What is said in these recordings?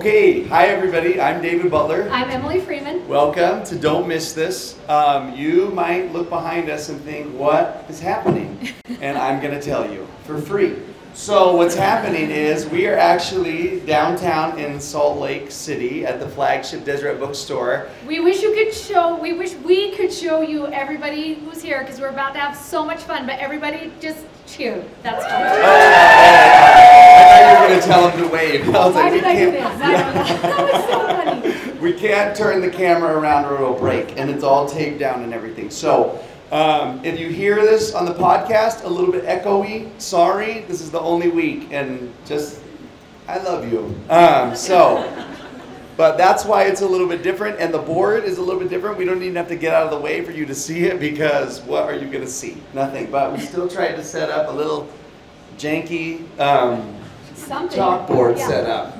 Okay, hi, everybody. I'm David Butler. I'm Emily Freeman. Welcome to Don't Miss This. Um, you might look behind us and think, what is happening? and I'm going to tell you for free. So, what's happening is we are actually downtown in Salt Lake City at the flagship Deseret Bookstore. We wish you could show, we wish we could show you everybody who's here because we're about to have so much fun, but everybody just cheer. That's all. I thought you were going to tell them to wave. I was Why like, we did I do can't- this? That was so funny. we can't turn the camera around or it'll break, and it's all taped down and everything. So, um, if you hear this on the podcast a little bit echoey, sorry. This is the only week, and just I love you. Um, so, but that's why it's a little bit different, and the board is a little bit different. We don't even have to get out of the way for you to see it because what are you going to see? Nothing. But we still tried to set up a little janky. Um, Something. chalkboard Yeah. set up,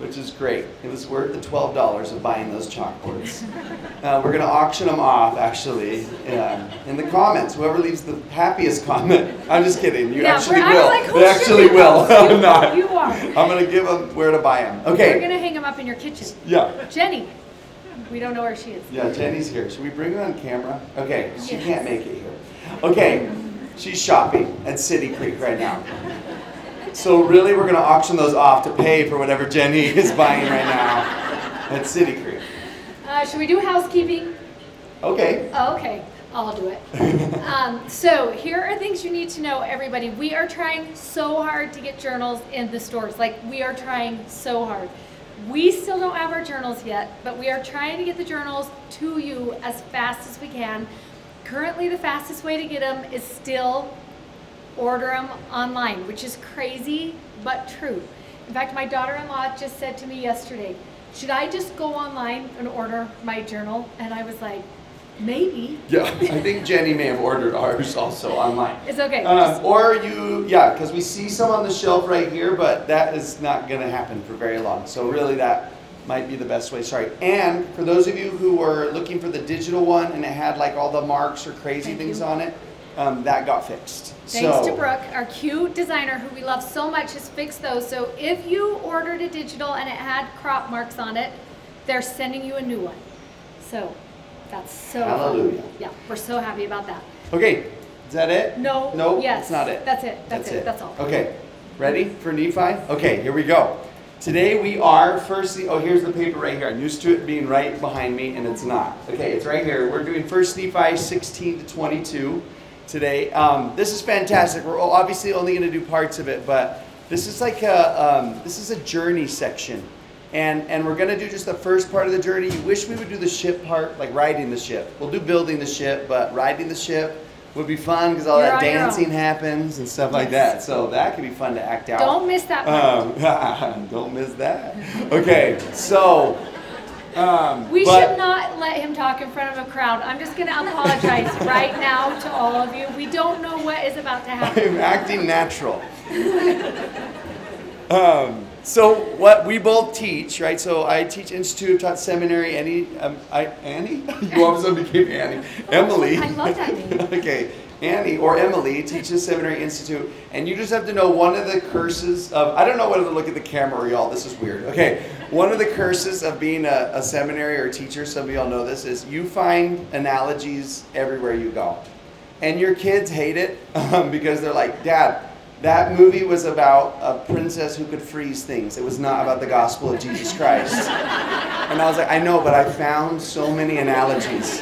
which is great. It was worth the twelve dollars of buying those chalkboards. Uh, we're gonna auction them off, actually, um, in the comments. Whoever leaves the happiest comment. I'm just kidding. You Yeah, actually we're- I will. was like, who they should actually be will. those? I'm not. You are. I'm gonna give them where to buy them. Okay. We're Okay. to hang them up in your kitchen. Yeah. Jenny, we don't know where she is. Yeah, Jenny's here. Should we bring her on camera? Okay, she Yes. can't make it here. Okay, she's shopping at City Creek right now. So really, we're gonna auction those off to pay for whatever Jenny is buying right now at City Creek. Uh, should we do housekeeping? Okay. Oh, okay, I'll do it. um, so here are things you need to know, everybody. We are trying so hard to get journals in the stores. Like we are trying so hard. We still don't have our journals yet, but we are trying to get the journals to you as fast as we can. Currently, the fastest way to get them is still order them online, which is crazy but true. In fact, my daughter-in-law just said to me yesterday, "Should I just go online and order my journal?" And I was like, "Maybe." Yeah, I think Jenny may have ordered ours also online. It's okay. Um, or you, yeah, because we see some on the shelf right here, but that is not going to happen for very long. So really, that might be the best way. Sorry. And for those of you who were looking for the digital one and it had like all the marks or crazy Thank things you. on it, um, that got fixed. Thanks so, to Brooke, our cute designer who we love so much, has fixed those. So if you ordered a digital and it had crop marks on it, they're sending you a new one. So that's so fun. Hallelujah. Yeah, we're so happy about that. Okay, is that it? No. No, Yes. that's not it. That's it. That's, it. That's all. Okay, ready for Nephi? Okay, here we go. Today we are first. Oh, here's the paper right here. I'm used to it being right behind me, and it's not. Okay, it's right here. We're doing First Nephi 16 to 22 today. Um, this is fantastic. We're obviously only going to do parts of it, but this is like a um, this is a journey section. And, and we're gonna do just the first part of the journey. You wish we would do the ship part, like riding the ship. We'll do building the ship, but riding the ship would be fun because all You're that dancing happens and stuff like that. So that could be fun to act out. Don't miss that part. Um, don't miss that. Okay, so. Um, We but- should not let him talk in front of a crowd. I'm just going to apologize right now to all of you. We don't know what is about to happen. I'm acting natural. um, so what we both teach, right? So I teach institute, of taught seminary. Annie, um, I Annie, you all of a sudden became Annie. Emily. I love that name. okay, Annie or Emily teaches seminary institute, and you just have to know one of the curses of. I don't know whether to look at the camera y'all. This is weird. Okay, one of the curses of being a, a seminary or a teacher. Some of y'all know this is you find analogies everywhere you go and your kids hate it um, because they're like, Dad, that movie was about a princess who could freeze things. It was not about the gospel of Jesus Christ. And I was like, I know, but I found so many analogies.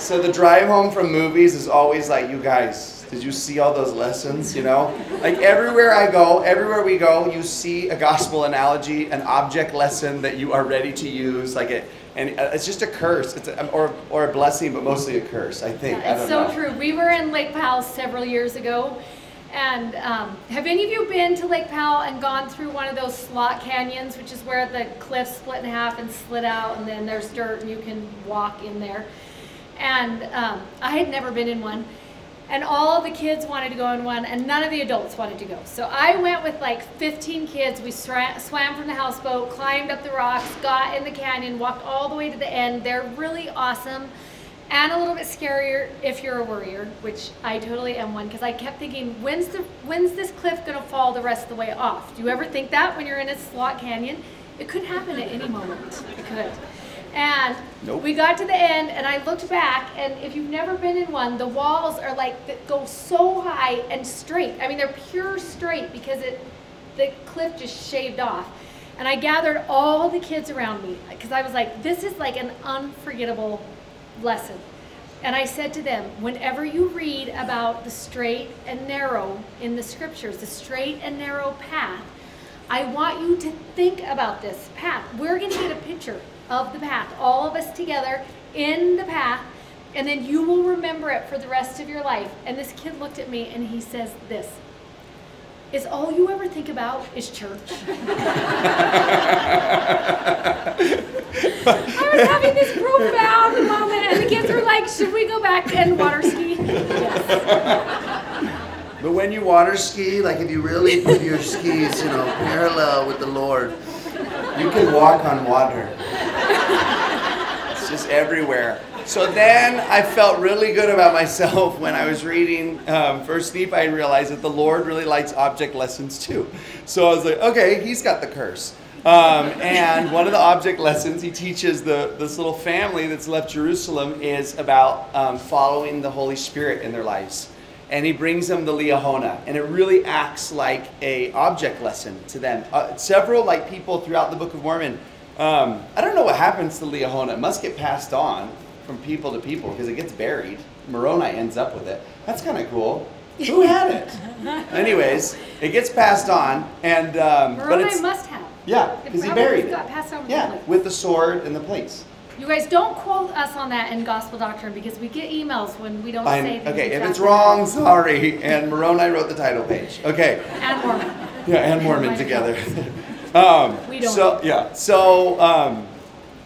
So the drive home from movies is always like, you guys, did you see all those lessons? You know, like everywhere I go, everywhere we go, you see a gospel analogy, an object lesson that you are ready to use. Like it, and uh, it's just a curse. It's a, or or a blessing, but mostly a curse. I think. I Yeah, it's don't so know. true. We were in Lake Powell several years ago. And um, have any of you been to Lake Powell and gone through one of those slot canyons, which is where the cliffs split in half and slid out, and then there's dirt and you can walk in there? and um, I had never been in one. And all the kids wanted to go in one, and none of the adults wanted to go. So I went with like 15 kids. We swam from the houseboat, climbed up the rocks, got in the canyon, walked all the way to the end. They're really awesome and a little bit scarier if you're a worrier, which I totally am one because I kept thinking, when's the when's this cliff gonna fall the rest of the way off? Do you ever think that when you're in a slot canyon? It could happen at any moment. It could. And Nope. we got to the end, and I looked back, and if you've never been in one, the walls are like that go so high and straight. I mean, they're pure straight because it the cliff just shaved off. And I gathered all the kids around me because I was like, this is like an unforgettable lesson. And I said to them, whenever you read about the straight and narrow in the scriptures, the straight and narrow path, I want you to think about this path. We're going to get a picture of the path, all of us together in the path, and then you will remember it for the rest of your life. And this kid looked at me and he says, This is all you ever think about is church. I was having this profound moment, and the kids were like, Should we go back and water ski? Yes. But when you water ski, like if you really put your skis, you know, parallel with the Lord, you can walk on water. It's just everywhere. So then I felt really good about myself when I was reading um, First Nephi. And realized that the Lord really likes object lessons too. So I was like, okay, he's got the curse. Um, and one of the object lessons he teaches the this little family that's left Jerusalem is about um, following the Holy Spirit in their lives. And he brings them the liahona. And it really acts like a object lesson to them. Uh, several like people throughout the book of mormon um, i don't know what happens to liahona. It must get passed on from people to people because it gets buried moroni ends up with it that's kind of cool who had it anyways it gets passed on and um, but Moroni it's must have. yeah because he buried got it passed on with the yeah plates. with the sword and the plates You guys don't quote us on that in gospel doctrine because we get emails when we don't Fine. say things okay if it's exactly wrong sorry and moroni wrote the title page okay And Mormon. Yeah, and Mormon together. um, We don't. So yeah, so um,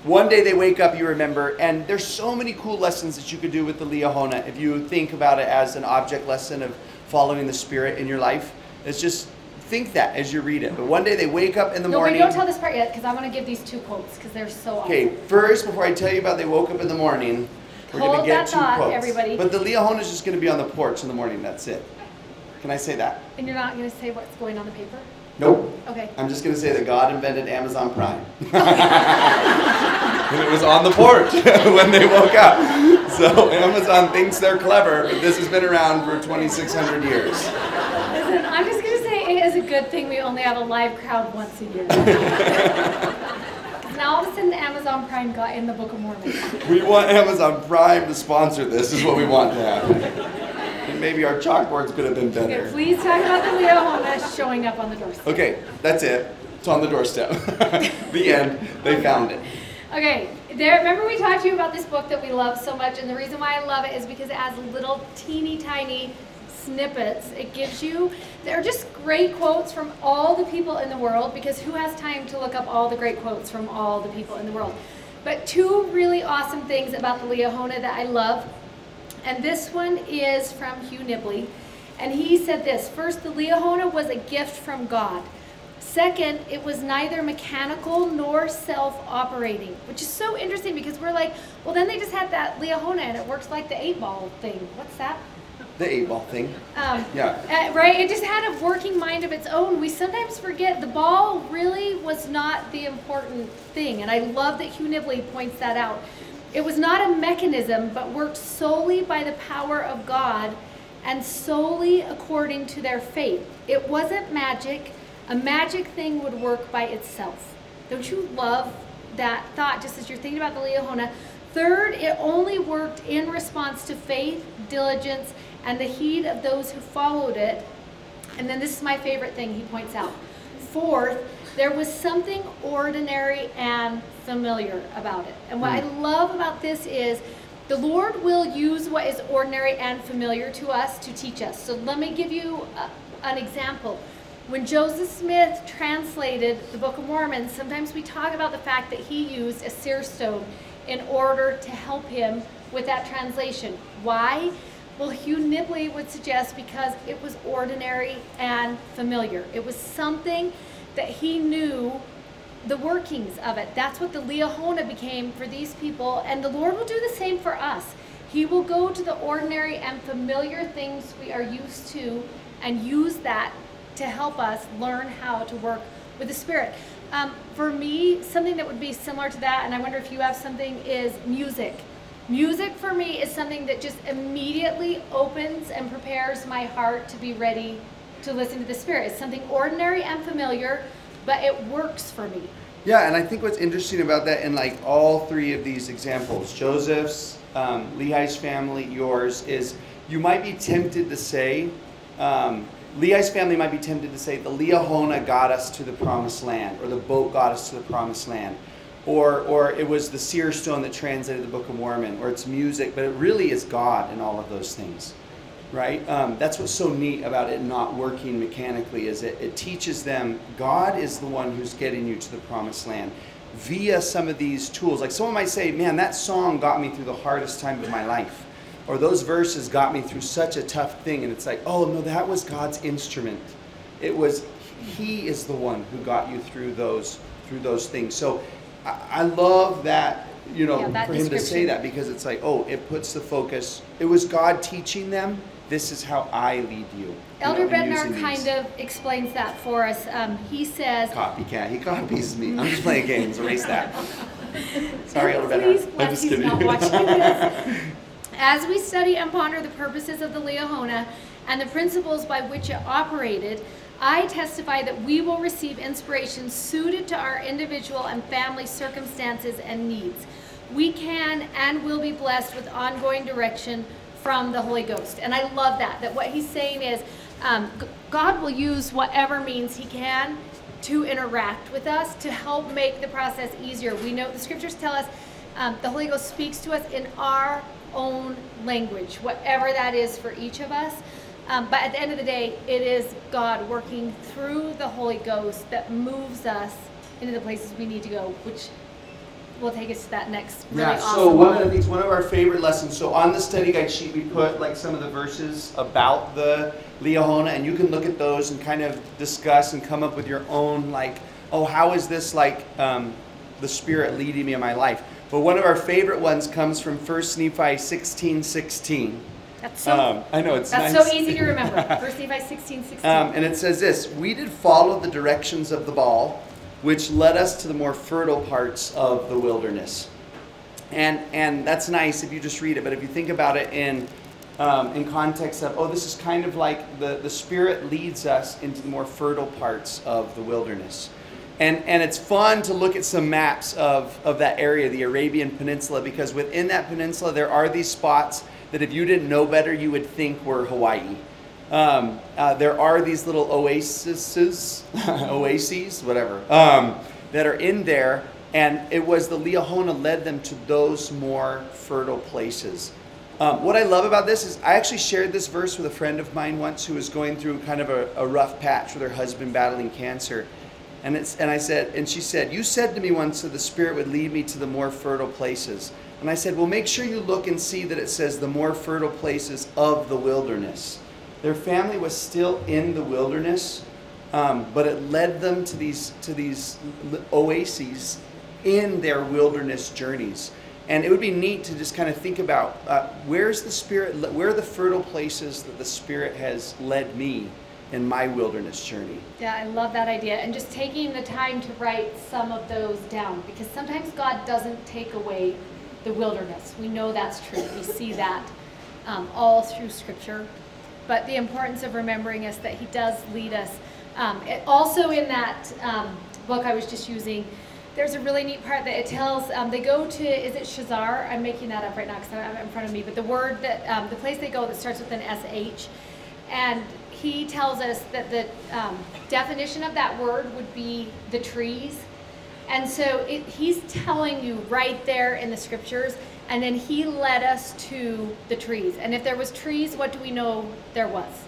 one day they wake up, you remember, and there's so many cool lessons that you could do with the Liahona if you think about it as an object lesson of following the Spirit in your life. It's just think that as you read it. But one day they wake up in the No, morning. we don't tell this part yet because I want to give these two quotes because they're so awesome. Okay, first, before I tell you about they woke up in the morning, we're gonna get that two thought, quotes. everybody. But the Liahona is just gonna be on the porch in the morning. That's it. Can I say that? And you're not going to say what's going on the paper? Nope. Okay. I'm just gonna say that God invented Amazon Prime. and it was on the porch when they woke up. So Amazon thinks they're clever, but this has been around for 2,600 years. Listen, I'm just going to say it is a good thing we only have a live crowd once a year. now all of a sudden Amazon Prime got in the Book of Mormon. We want Amazon Prime to sponsor this, is what we want to happen. And maybe our chalkboards could have been Okay, better. please talk about the Liahona showing up on the doorstep. Okay, that's it. It's on the doorstep. the end. They found it. Okay, there. Remember we talked to you about this book that we love so much, and the reason why I love it is because it has little teeny tiny snippets. It gives you. They're just great quotes from all the people in the world. Because who has time to look up all the great quotes from all the people in the world? But two really awesome things about the Liahona that I love, and this one is from Hugh Nibley, and he said this: first, the Liahona was a gift from God. Second, it was neither mechanical nor self-operating, which is so interesting because we're like, well, then they just had that Liahona and it works like the eight ball thing. What's that? The eight ball thing. Um, Yeah. uh, right? It just had a working mind of its own. We sometimes forget the ball really was not the important thing, and I love that Hugh Nibley points that out. It was not a mechanism, but worked solely by the power of God and solely according to their faith. It wasn't magic. A magic thing would work by itself. Don't you love that thought just as you're thinking about the Liahona? Third, it only worked in response to faith, diligence, and the heed of those who followed it. And then this is my favorite thing he points out. Fourth, there was something ordinary and familiar about it. And what I hmm. love about this is the Lord will use what is ordinary and familiar to us to teach us. So let me give you a, an example. When Joseph Smith translated the Book of Mormon, sometimes we talk about the fact that he used a seer stone in order to help him with that translation. Why? Well, Hugh Nibley would suggest because it was ordinary and familiar. It was something that he knew the workings of it. That's what the Liahona became for these people, and the Lord will do the same for us. He will go to the ordinary and familiar things we are used to and use that to help us learn how to work with the Spirit. Um, for me, something that would be similar to that, and I wonder if you have something, is music. Music for me is something that just immediately opens and prepares my heart to be ready to listen to the Spirit. It's something ordinary and familiar, but it works for me. Yeah, and I think what's interesting about that in like all three of these examples, Joseph's, um, Lehi's family, yours, is you might be tempted to say, um, Lehi's family might be tempted to say, the Liahona got us to the promised land, or the boat got us to the promised land. Or, or it was the seer stone that translated the Book of Mormon, or it's music, but it really is God in all of those things right? Um, that's what's so neat about it not working mechanically is it, it teaches them God is the one who's getting you to the promised land via some of these tools. Like someone might say, man, that song got me through the hardest time of my life. Or those verses got me through such a tough thing. And it's like, oh, no, that was God's instrument. It was, He is the one who got you through those, through those things. So I, I love that, you know, Yeah, that for him to say that because it's like, oh, it puts the focus. It was God teaching them. This is how I lead you. you Elder know, Bednar kind of explains that for us. Um, he says, Copycat. He copies me. I'm just playing games. Erase that. Sorry, Elder Please, Bednar. I'm just he's kidding. not watching this. As we study and ponder the purposes of the Liahona and the principles by which it operated, I testify that we will receive inspiration suited to our individual and family circumstances and needs. We can and will be blessed with ongoing direction from the Holy Ghost. And I love that, that what he's saying is um, God will use whatever means he can to interact with us to help make the process easier. We know the scriptures tell us um, the Holy Ghost speaks to us in our own language, whatever that is for each of us. Um, but at the end of the day, it is God working through the Holy Ghost that moves us into the places we need to go, which will take us to that next really Yeah, awesome so one of the things, one of our favorite lessons, so on the study guide sheet, we put like some of the verses about the Liahona, and you can look at those and kind of discuss and come up with your own, like, oh, how is this like um, the Spirit leading me in my life? But one of our favorite ones comes from 1 Nephi 16 16. That's so, Um, I know it's that's nice. so easy to remember. First Nephi 16, 16. Um, and it says this We did follow the directions of the ball, which led us to the more fertile parts of the wilderness. And, and that's nice if you just read it, but if you think about it in, um, in context of, oh, this is kind of like the, the Spirit leads us into the more fertile parts of the wilderness. And, and it's fun to look at some maps of, of that area, the Arabian Peninsula, because within that peninsula there are these spots that if you didn't know better, you would think were Hawaii. Um, uh, there are these little oases, oases, whatever, um, that are in there, and it was the Liahona led them to those more fertile places. Um, what I love about this is I actually shared this verse with a friend of mine once who was going through kind of a, a rough patch with her husband battling cancer. And, it's, and I said, and she said, You said to me once that the Spirit would lead me to the more fertile places. And I said, Well, make sure you look and see that it says the more fertile places of the wilderness. Their family was still in the wilderness, um, but it led them to these, to these oases in their wilderness journeys. And it would be neat to just kind of think about uh, where's the Spirit, where are the fertile places that the Spirit has led me in my wilderness journey? Yeah, I love that idea. And just taking the time to write some of those down because sometimes God doesn't take away the wilderness. We know that's true. We see that um, all through Scripture. But the importance of remembering us that He does lead us. Um, it, also, in that um, book I was just using, there's a really neat part that it tells um, they go to is it Shazer? I'm making that up right now because I it in front of me. But the word that um, the place they go that starts with an sh, and he tells us that the um, definition of that word would be the trees. And so it, he's telling you right there in the scriptures, and then he led us to the trees. And if there was trees, what do we know there was?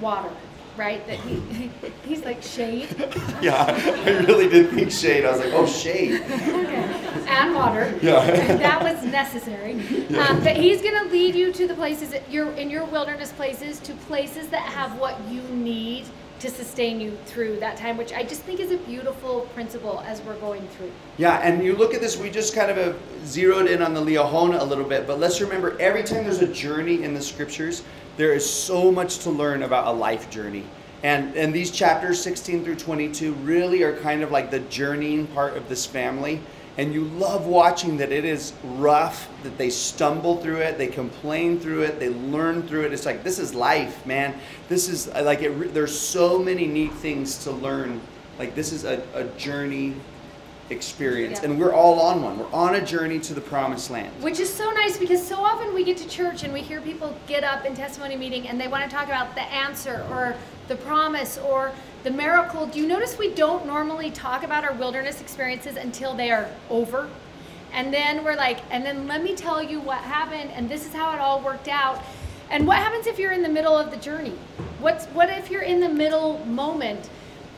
Water. right? That he, he's like shade. Yeah, I really did think shade. I was like, oh, shade. Okay. And water. Yeah. that was necessary. Um, but he's going to lead you to the places that you're in your wilderness places, to places that have what you need to sustain you through that time, which I just think is a beautiful principle as we're going through. Yeah, and you look at this, we just kind of zeroed in on the Liahona a little bit, but let's remember every time there's a journey in the scriptures, there is so much to learn about a life journey. And, and these chapters 16 through 22 really are kind of like the journeying part of this family. And you love watching that it is rough, that they stumble through it, they complain through it, they learn through it. It's like, this is life, man. This is uh, like, it, there's so many neat things to learn. Like, this is a, a journey experience. Yeah. And we're all on one. We're on a journey to the promised land. Which is so nice because so often we get to church and we hear people get up in testimony meeting and they want to talk about the answer or the promise or the miracle. Do you notice we don't normally talk about our wilderness experiences until they are over? And then we're like, and then let me tell you what happened and this is how it all worked out. And what happens if you're in the middle of the journey? What's what if you're in the middle moment?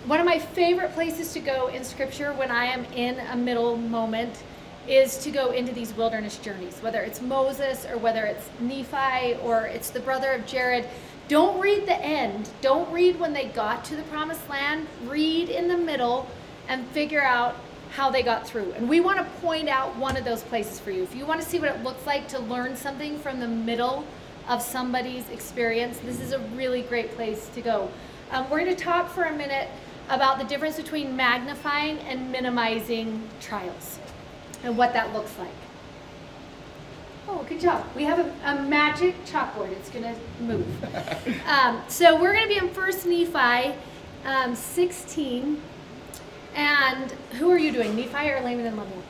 One of my favorite places to go in scripture when I am in a middle moment is to go into these wilderness journeys, whether it's Moses or whether it's Nephi or it's the brother of Jared. Don't read the end. Don't read when they got to the promised land. Read in the middle and figure out how they got through. And we want to point out one of those places for you. If you want to see what it looks like to learn something from the middle of somebody's experience, this is a really great place to go. Um, we're going to talk for a minute about the difference between magnifying and minimizing trials and what that looks like. Oh, good job. We have a, a magic chalkboard. It's going to move. um, so we're going to be in First Nephi um, 16. And who are you doing, Nephi or Laman and Lemuel?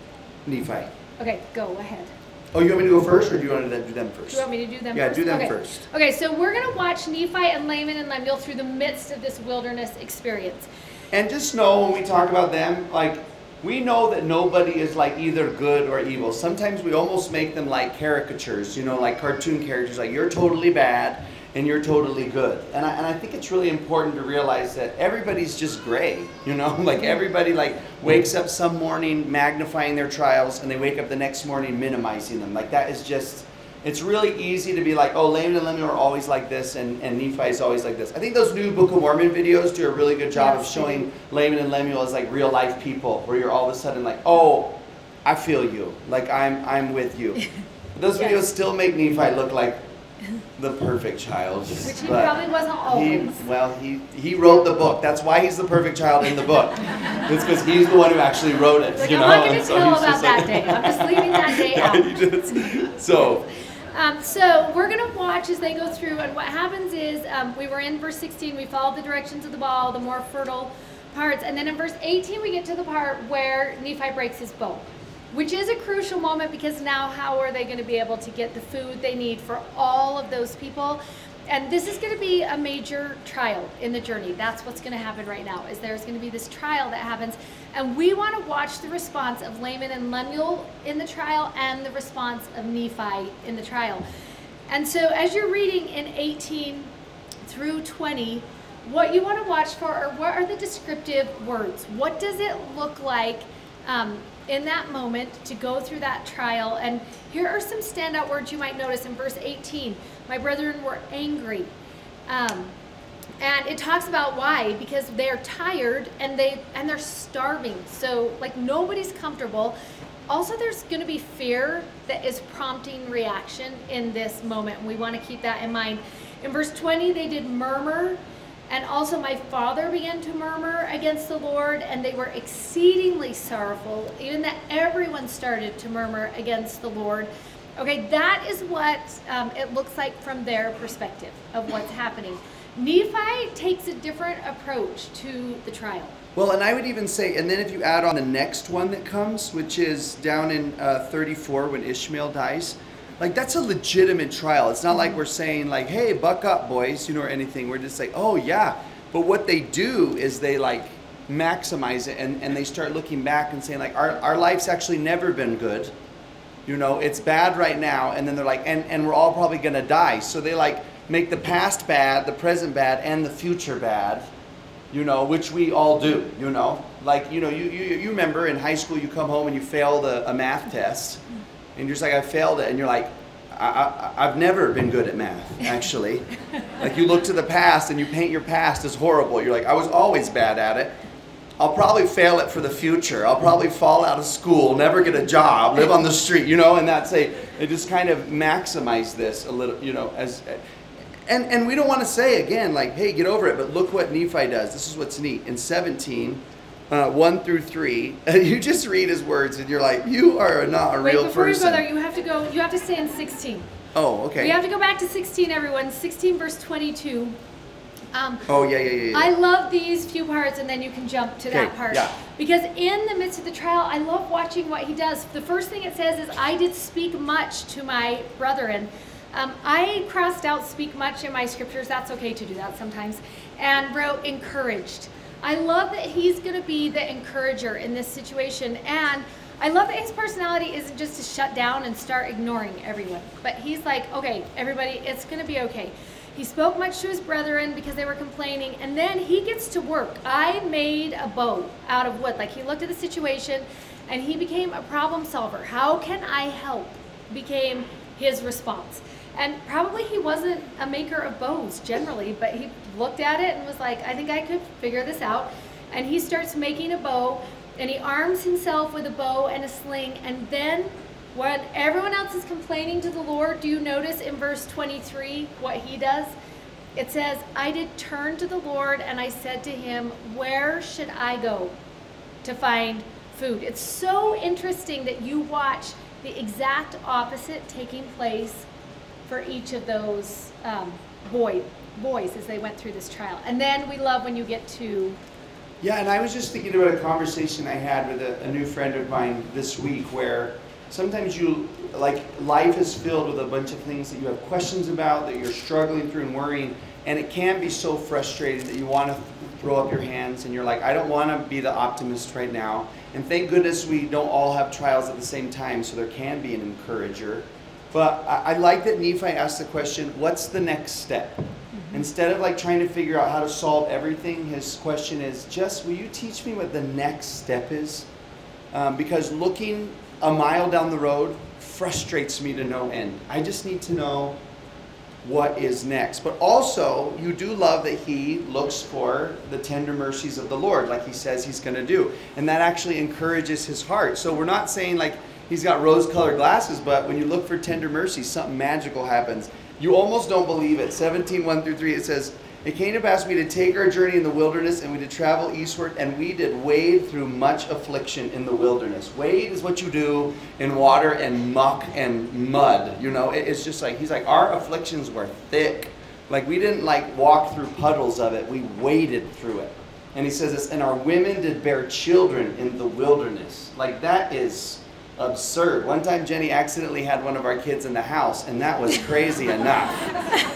Nephi. Okay, go ahead. Oh, you want me to go first, or do you want to do them first? Do you want me to do them Yeah, first? do them okay. first. Okay, so we're going to watch Nephi and Laman and Lemuel through the midst of this wilderness experience. And just know when we talk about them, like we know that nobody is like either good or evil. Sometimes we almost make them like caricatures, you know, like cartoon characters, like you're totally bad and you're totally good. And I, and I think it's really important to realize that everybody's just gray, you know, like everybody like wakes up some morning magnifying their trials and they wake up the next morning minimizing them. Like that is just, it's really easy to be like, oh, Laman and Lemuel are always like this and, and Nephi is always like this. I think those new Book of Mormon videos do a really good job Yes, of showing Laman and Lemuel as like real life people where you're all of a sudden like, oh, I feel you. Like I'm I'm with you. But those Yes. videos still make Nephi look like the perfect child. Which he probably wasn't he, always. well, he he wrote the book. That's why he's the perfect child in the book. it's because he's the one who actually wrote it. Like, you I'm know? not going to so tell about just that day. I'm just leaving that day out. Just- so Um, so we're going to watch as they go through, and what happens is um, we were in verse 16, we followed the directions of the ball, the more fertile parts, and then in verse 18 we get to the part where Nephi breaks his bow, which is a crucial moment because now how are they going to be able to get the food they need for all of those people? And this is going to be a major trial in the journey. That's what's going to happen right now. Is there's going to be this trial that happens, and we want to watch the response of Laman and Lemuel in the trial and the response of Nephi in the trial. And so, as you're reading in 18 through 20, what you want to watch for are what are the descriptive words? What does it look like um, in that moment to go through that trial? And here are some standout words you might notice in verse 18. My brethren were angry. Um, and it talks about why because they're tired and they and they're starving so like nobody's comfortable also there's going to be fear that is prompting reaction in this moment we want to keep that in mind in verse 20 they did murmur and also my father began to murmur against the lord and they were exceedingly sorrowful even that everyone started to murmur against the lord okay that is what um, it looks like from their perspective of what's happening Nephi takes a different approach to the trial. Well, and I would even say, and then if you add on the next one that comes, which is down in uh, 34 when Ishmael dies, like that's a legitimate trial. It's not like we're saying like, "Hey, buck up, boys," you know, or anything. We're just like, "Oh yeah." But what they do is they like maximize it, and, and they start looking back and saying like, "Our our life's actually never been good." You know, it's bad right now, and then they're like, and, and we're all probably gonna die. So they like make the past bad, the present bad, and the future bad, you know, which we all do, you know. Like, you know, you, you, you remember in high school you come home and you failed a, a math test, and you're just like, I failed it, and you're like, I, I, I've never been good at math, actually. like, you look to the past and you paint your past as horrible. You're like, I was always bad at it. I'll probably fail it for the future. I'll probably fall out of school, never get a job, live on the street, you know, and that's a, they just kind of maximize this a little, you know, as, and, and we don't want to say again, like, hey, get over it, but look what Nephi does. This is what's neat. In 17, uh, 1 through 3, and you just read his words and you're like, you are not a Wait, real before person. you go there, you have to go. You have to stay in 16. oh, okay. We have to go back to 16, everyone. 16 verse 22. Um, oh, yeah, yeah, yeah. yeah. I love these few parts, and then you can jump to that part. yeah. Because in the midst of the trial, I love watching what he does. The first thing it says is, I did speak much to my brethren. Um, I crossed out speak much in my scriptures. That's okay to do that sometimes. And wrote encouraged. I love that he's going to be the encourager in this situation. And I love that his personality isn't just to shut down and start ignoring everyone. But he's like, okay, everybody, it's going to be okay. He spoke much to his brethren because they were complaining, and then he gets to work. I made a bow out of wood. Like he looked at the situation and he became a problem solver. How can I help? Became his response. And probably he wasn't a maker of bows generally, but he looked at it and was like, I think I could figure this out. And he starts making a bow and he arms himself with a bow and a sling, and then when everyone else is complaining to the Lord, do you notice in verse 23 what he does? It says, I did turn to the Lord and I said to him, Where should I go to find food? It's so interesting that you watch the exact opposite taking place for each of those um, boy, boys as they went through this trial. And then we love when you get to Yeah, and I was just thinking about a conversation I had with a, a new friend of mine this week where sometimes you, like, life is filled with a bunch of things that you have questions about, that you're struggling through and worrying, and it can be so frustrating that you want to throw up your hands and you're like, I don't want to be the optimist right now. And thank goodness we don't all have trials at the same time, so there can be an encourager. But I, I like that Nephi asked the question, what's the next step? Instead of like trying to figure out how to solve everything, his question is just, will you teach me what the next step is? Um, because looking a mile down the road frustrates me to no end. I just need to know what is next. But also, you do love that he looks for the tender mercies of the Lord, like he says he's going to do. And that actually encourages his heart. So we're not saying like he's got rose colored glasses, but when you look for tender mercies, something magical happens. You almost don't believe it. 17, 1 through 3, it says, It came to pass we to take our journey in the wilderness, and we did travel eastward, and we did wade through much affliction in the wilderness. Wade is what you do in water and muck and mud. You know, it- it's just like, he's like, our afflictions were thick. Like, we didn't like walk through puddles of it, we waded through it. And he says this, and our women did bear children in the wilderness. Like, that is absurd. One time Jenny accidentally had one of our kids in the house, and that was crazy enough.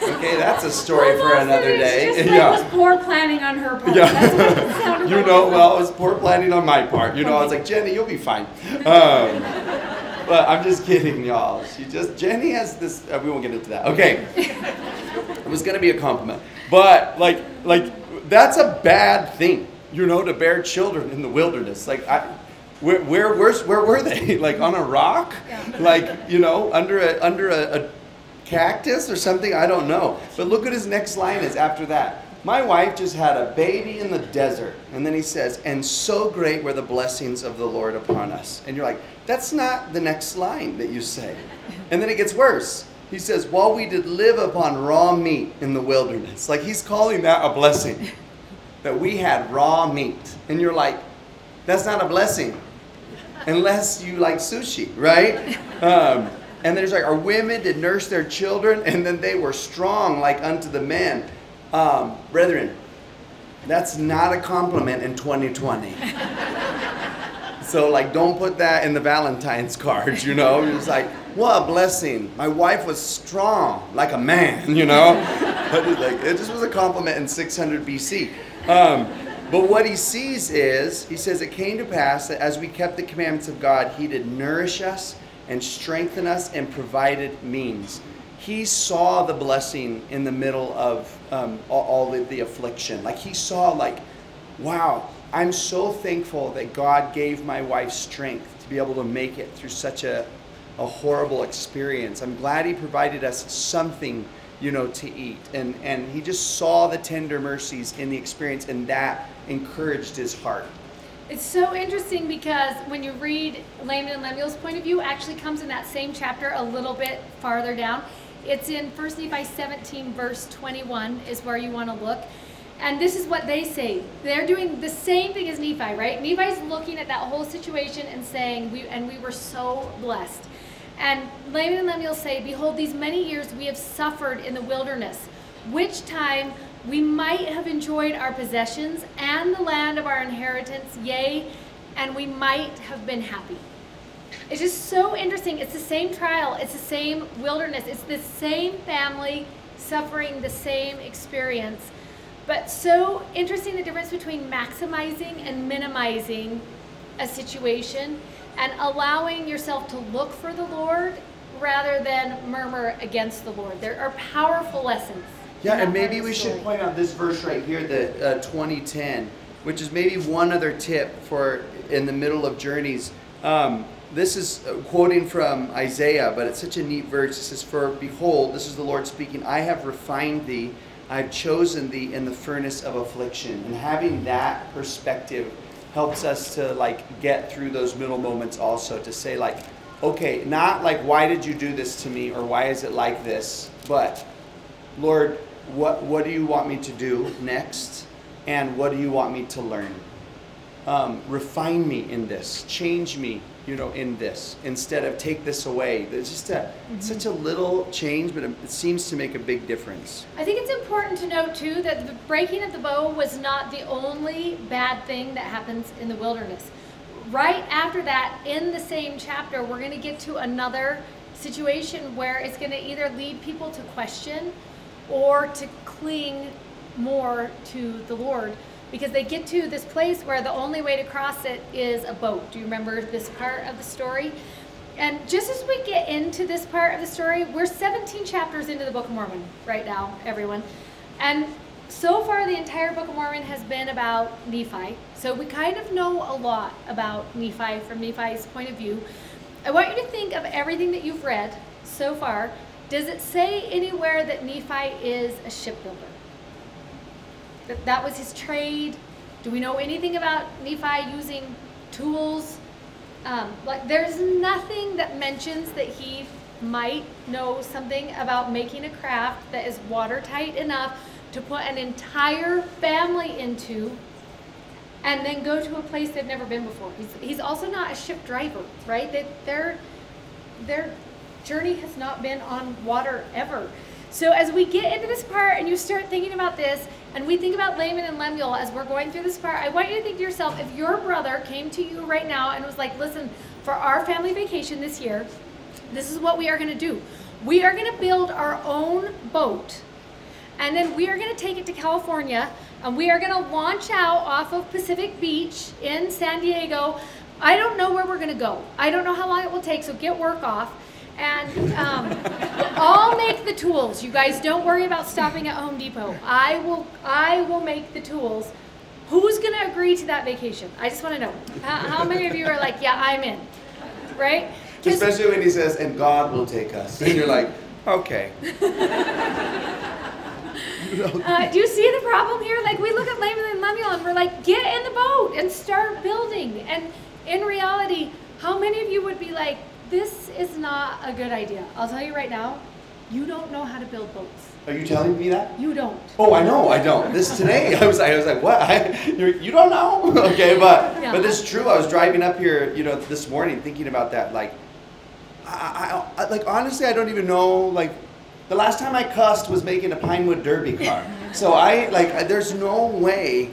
Okay, that's a story for another day. Just like it was poor planning on her part. Yeah. That's what it sounded you know, well, it was poor planning on my part. You know, I was like, Jenny, you'll be fine. Um, but I'm just kidding, y'all. She just, Jenny has this, uh, we won't get into that. Okay. It was going to be a compliment. But, like, like, that's a bad thing, you know, to bear children in the wilderness. Like, I, where, where, where's, where were they? Like on a rock? Yeah. Like, you know, under a, under a, a cactus or something? I don't know. But look what his next line is after that. My wife just had a baby in the desert. And then he says, and so great were the blessings of the Lord upon us. And you're like, that's not the next line that you say. And then it gets worse. He says, while we did live upon raw meat in the wilderness. Like he's calling that a blessing. That we had raw meat. And you're like, that's not a blessing unless you like sushi, right? Um, and there's like, our women did nurse their children, and then they were strong like unto the men. Um, brethren, that's not a compliment in 2020. So like, don't put that in the Valentine's cards, you know. It's like, what a blessing. My wife was strong like a man, you know. Like, it just was a compliment in 600 BC. Um, but what he sees is, he says, it came to pass that as we kept the commandments of God, he did nourish us and strengthen us and provided means. He saw the blessing in the middle of um, all, of the affliction. Like he saw, like, wow, I'm so thankful that God gave my wife strength to be able to make it through such a, a horrible experience. I'm glad He provided us something, you know, to eat. And, and He just saw the tender mercies in the experience, and that encouraged His heart. It's so interesting because when you read Laman and Lemuel's point of view, actually comes in that same chapter a little bit farther down. It's in 1 Nephi 17, verse 21, is where you want to look. And this is what they say. They're doing the same thing as Nephi, right? Nephi's looking at that whole situation and saying, we, and we were so blessed. And Laman and Lemuel say, Behold, these many years we have suffered in the wilderness, which time we might have enjoyed our possessions and the land of our inheritance, yea, and we might have been happy. It's just so interesting. It's the same trial, it's the same wilderness, it's the same family suffering the same experience. But so interesting the difference between maximizing and minimizing a situation and allowing yourself to look for the Lord rather than murmur against the Lord. There are powerful lessons. Yeah, and maybe we should point out this verse right here, the uh, 2010, which is maybe one other tip for in the middle of journeys. Um, this is uh, quoting from Isaiah, but it's such a neat verse. It says, For behold, this is the Lord speaking, I have refined thee I've chosen thee in the furnace of affliction. And having that perspective helps us to like get through those middle moments also to say like, okay, not like why did you do this to me or why is it like this, but Lord, what what do you want me to do next? And what do you want me to learn? Um, refine me in this, change me you know, in this instead of take this away. There's just a mm-hmm. such a little change, but it seems to make a big difference. I think it's important to note too that the breaking of the bow was not the only bad thing that happens in the wilderness. Right after that, in the same chapter, we're going to get to another situation where it's going to either lead people to question or to cling more to the Lord because they get to this place where the only way to cross it is a boat. Do you remember this part of the story? And just as we get into this part of the story, we're 17 chapters into the Book of Mormon right now, everyone. And so far, the entire Book of Mormon has been about Nephi. So we kind of know a lot about Nephi from Nephi's point of view. I want you to think of everything that you've read so far. Does it say anywhere that Nephi is a shipbuilder? that that was his trade? Do we know anything about Nephi using tools? Um, like, there's nothing that mentions that he might know something about making a craft that is watertight enough to put an entire family into and then go to a place they've never been before. He's, he's also not a ship driver, right? They, their, their journey has not been on water ever. So as we get into this part and you start thinking about this, and we think about Laman and Lemuel as we're going through this part, I want you to think to yourself, if your brother came to you right now and was like, listen, for our family vacation this year, this is what we are going to do. We are going to build our own boat, and then we are going to take it to California, and we are going to launch out off of Pacific Beach in San Diego. I don't know where we're going to go. I don't know how long it will take, so get work off. And um, I'll make the tools. You guys don't worry about stopping at Home Depot. I will. I will make the tools. Who's going to agree to that vacation? I just want to know. How, how many of you are like, yeah, I'm in, right? Especially when he says, "And God will take us," and you're like, okay. Uh, do you see the problem here? Like we look at Laman and Lemuel and we're like, get in the boat and start building. And in reality, how many of you would be like, this is not a good idea. I'll tell you right now, you don't know how to build boats. Are you telling me that? You don't. Oh, I know, I don't. This today, I was, I was like, what? I, you're, don't know? okay, but yeah. but this is true. I was driving up here, you know, this morning, thinking about that. Like, I, I, I like honestly, I don't even know. Like, the last time I cussed was making a Pinewood Derby car. so I like, there's no way.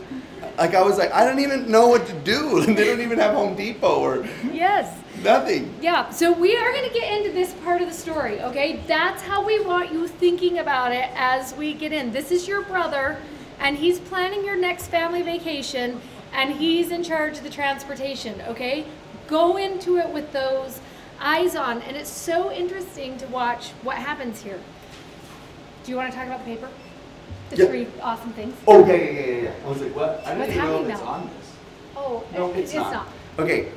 Like I was like, I don't even know what to do. they don't even have Home Depot or. Yes. Nothing. Yeah, so we are going to get into this part of the story, okay? That's how we want you thinking about it as we get in. This is your brother, and he's planning your next family vacation, and he's in charge of the transportation, okay? Go into it with those eyes on, and it's so interesting to watch what happens here. Do you want to talk about the paper? The Yeah. three awesome things. Oh yeah, yeah, yeah, yeah. I was like, what? I didn't What's even know if it's now? on this. Oh, No, it- it's, not. not. Okay.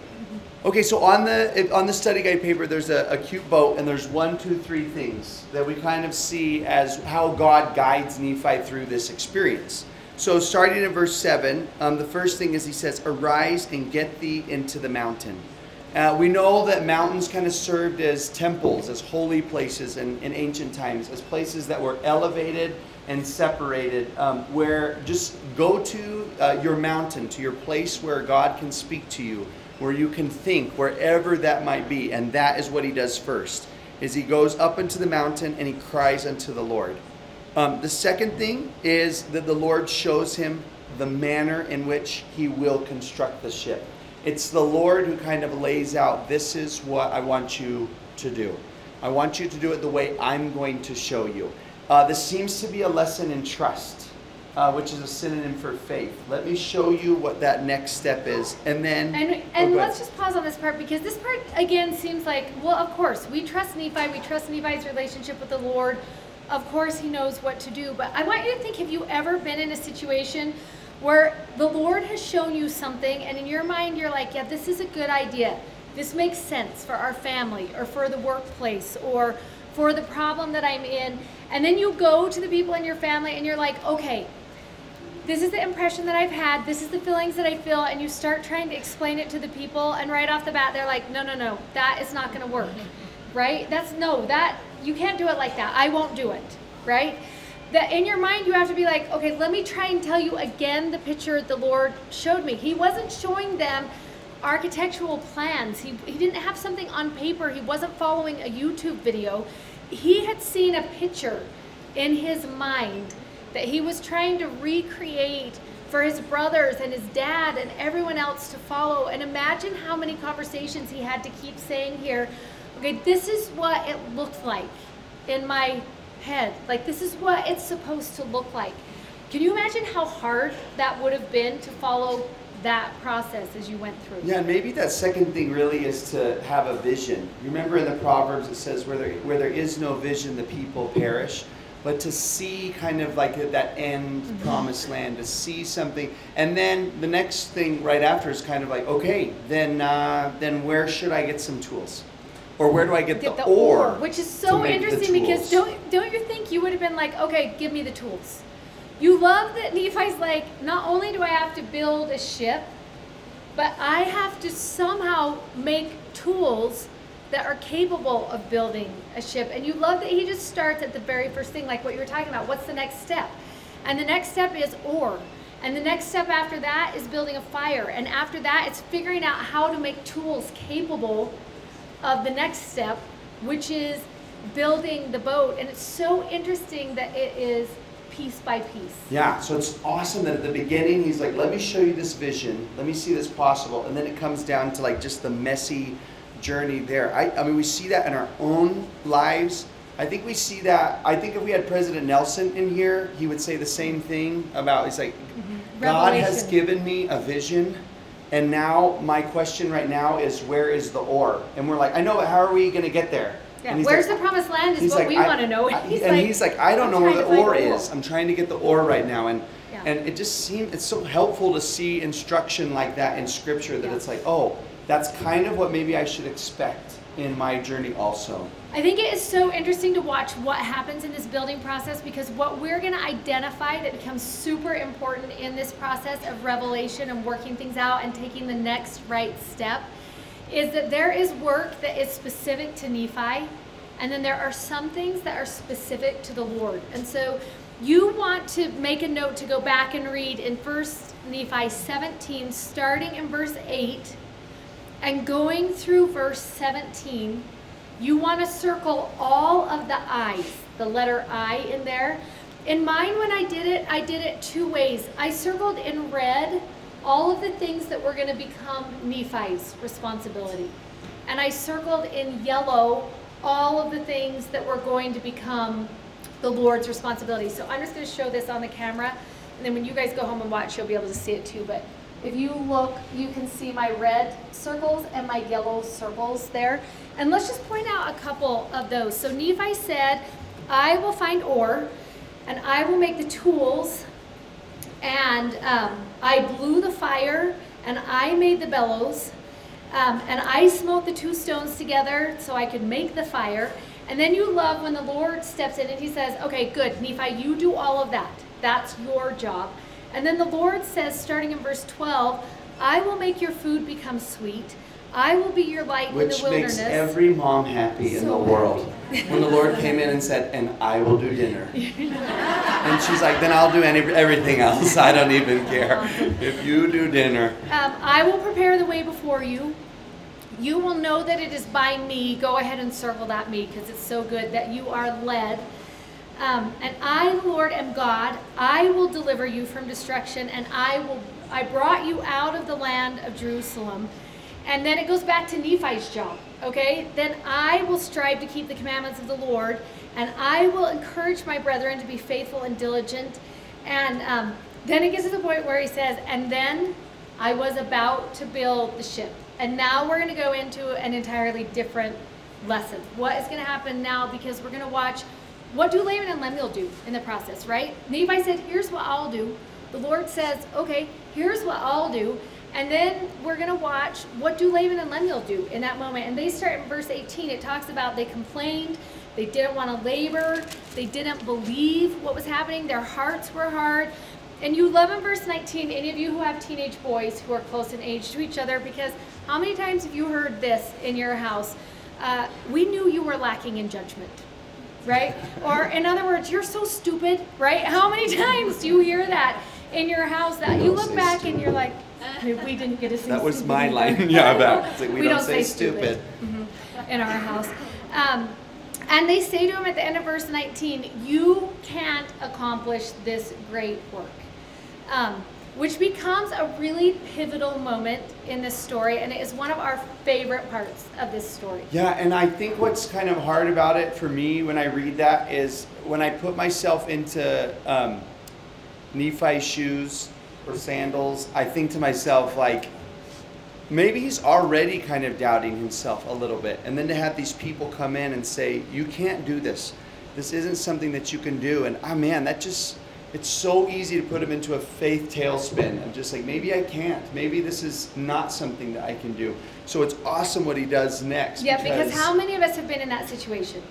Okay, so on the on the study guide paper, there's a, a cute boat, and there's one, two, three things that we kind of see as how God guides Nephi through this experience. So starting in verse seven, um, the first thing is he says, "Arise and get thee into the mountain." Uh, we know that mountains kind of served as temples, as holy places in, in ancient times, as places that were elevated and separated, um, where just go to uh, your mountain, to your place where God can speak to you, where you can think, wherever that might be. And that is what he does first, is he goes up into the mountain and he cries unto the Lord. Um, the second thing is that the Lord shows him the manner in which he will construct the ship. It's the Lord who kind of lays out this is what I want you to do. I want you to do it the way I'm going to show you. Uh, this seems to be a lesson in trust, uh, which is a synonym for faith. Let me show you what that next step is. And then. And, Oh, and go let's just pause on this part because this part again seems like, well, of course, we trust Nephi, we trust Nephi's relationship with the Lord. Of course, he knows what to do. But I want you to think have you ever been in a situation where the Lord has shown you something, and in your mind, you're like, yeah, this is a good idea. This makes sense for our family or for the workplace or for the problem that I'm in. And then you go to the people in your family and you're like, okay, this is the impression that I've had, this is the feelings that I feel, and you start trying to explain it to the people, and right off the bat, they're like, no, no, no, that is not gonna work, right? That's no, that, you can't do it like that, I won't do it, right? That in your mind, you have to be like, okay, let me try and tell you again the picture the Lord showed me. He wasn't showing them architectural plans, he, he didn't have something on paper, he wasn't following a YouTube video. He had seen a picture in his mind that he was trying to recreate for his brothers and his dad and everyone else to follow. And imagine how many conversations he had to keep saying here, okay, this is what it looked like in my head. Like, this is what it's supposed to look like. Can you imagine how hard that would have been to follow that process as you went through? Yeah, and maybe that second thing really is to have a vision. Remember in the Proverbs it says, where there, where there is no vision, the people perish. But to see kind of like that end Mm-hmm. promised land, to see something, and then the next thing right after is kind of like, okay, then uh, then where should I get some tools, or where do I get, Get the, the ore? ore, which is so interesting because don't don't you think you would have been like, okay, give me the tools. You love that Nephi's like, not only do I have to build a ship, but I have to somehow make tools that are capable of building a ship. And you love that he just starts at the very first thing, like what you were talking about. What's the next step? And the next step is ore. And the next step after that is building a fire. And after that, it's figuring out how to make tools capable of the next step, which is building the boat. And it's so interesting that it is piece by piece. Yeah, so it's awesome that at the beginning he's like, let me show you this vision, let me see this possible, and then it comes down to like just the messy journey there. I, I mean, we see that in our own lives. I think we see that. I think if we had President Nelson in here, he would say the same thing about. He's like, mm-hmm. God has given me a vision, and now my question right now is, where is the ore? And we're like, I know, but how are we going to get there? Yeah, where's like, the promised land is what like, we want to know. I- and he's like, I don't "I'm know where the ore is. I'm trying to get the ore right now, and Yeah. and it just seems it's so helpful to see instruction like that in Scripture that Yeah. it's like, oh, that's kind of what maybe I should expect in my journey also. I think it is so interesting to watch what happens in this building process because what we're going to identify that becomes super important in this process of revelation and working things out and taking the next right step is that there is work that is specific to Nephi, and then there are some things that are specific to the Lord. And so you want to make a note to go back and read in 1 Nephi 17, starting in verse 8 and going through verse 17, you want to circle all of the I's, the letter I in there. In mine, when I did it, I did it two ways. I circled in red all of the things that were going to become Nephi's responsibility. And I circled in yellow all of the things that were going to become the Lord's responsibility. So I'm just going to show this on the camera. And then when you guys go home and watch, you'll be able to see it too. But If you look, you can see my red circles and my yellow circles there. And let's just point out a couple of those. So Nephi said, I will find ore, and I will make the tools, and um, I blew the fire, and I made the bellows, um, and I smote the two stones together so I could make the fire. And then you love when the Lord steps in and he says, Okay, good, Nephi, you do all of that. That's your job. And then the Lord says, starting in verse 12, I will make your food become sweet. I will be your light Which in the wilderness. Which makes every mom happy in So the world. when the Lord came in and said, and I will do dinner. and she's like, then I'll do any, everything else. I don't even care. If you do dinner. Um, I will prepare the way before you. You will know that it is by me. Go ahead and circle that me because it's so good that you are led. Um, and I, the Lord, am God. I will deliver you from destruction, and I will. I brought you out of the land of Jerusalem. And then it goes back to Nephi's job. Okay. Then I will strive to keep the commandments of the Lord, and I will encourage my brethren to be faithful and diligent. And um, then it gets to the point where he says, and then I was about to build the ship. And now we're going to go into an entirely different lesson. What is going to happen now? Because we're going to watch what do Laman and Lemuel do in the process, right? Nephi said, Here's what I'll do. The Lord says, Okay, here's what I'll do. And then we're going to watch what do Laman and Lemuel do in that moment. And they start in verse 18. It talks about they complained, they didn't want to labor, they didn't believe what was happening, their hearts were hard. And you love in verse 19, any of you who have teenage boys who are close in age to each other, because how many times have you heard this in your house? Uh, we knew you were lacking in judgment right? Or in other words, you're so stupid, right? How many times do you hear that in your house that you look back and you're like, we didn't get to say That was my either." line. yeah. It's like, we, We don't, don't say, stupid. stupid. in our house. Um, and they say to him at the end of verse 19, You can't accomplish this great work. Um, which becomes a really pivotal moment in this story, and it is one of our favorite parts of this story. Yeah, and I think what's kind of hard about it for me when I read that is when I put myself into um, Nephi's shoes or sandals, I think to myself, like, maybe he's already kind of doubting himself a little bit. And then to have these people come in and say, You can't do this. This isn't something that you can do. And ah, man, that just, it's so easy to put him into a faith tailspin. I'm just like, maybe I can't. Maybe this is not something that I can do. So it's awesome what he does next. Yeah, because how many of us have been in that situation?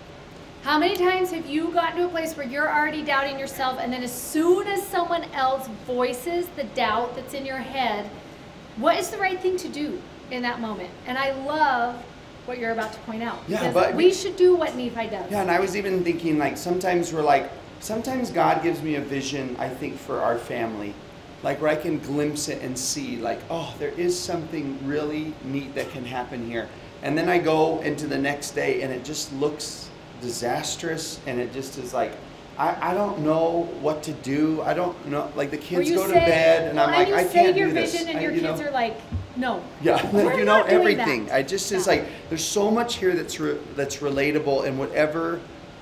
How many times have you gotten to a place where you're already doubting yourself, and then as soon as someone else voices the doubt that's in your head, what is the right thing to do in that moment? And I love what you're about to point out. Yeah, but- we should do what Nephi does. Yeah, and I was even thinking like sometimes we're like sometimes God gives me a vision I think for our family. Like where I can glimpse it and see like, oh, there is something really neat that can happen here. And then I go into the next day and it just looks disastrous and it just is like I, I don't know what to do. I don't know like the kids you go to bed and well, I'm like I can't do this. vision, and I- your you kids know? are like, no. Yeah, like, you know everything. that. I just is like there's so much here that's re- that's relatable and whatever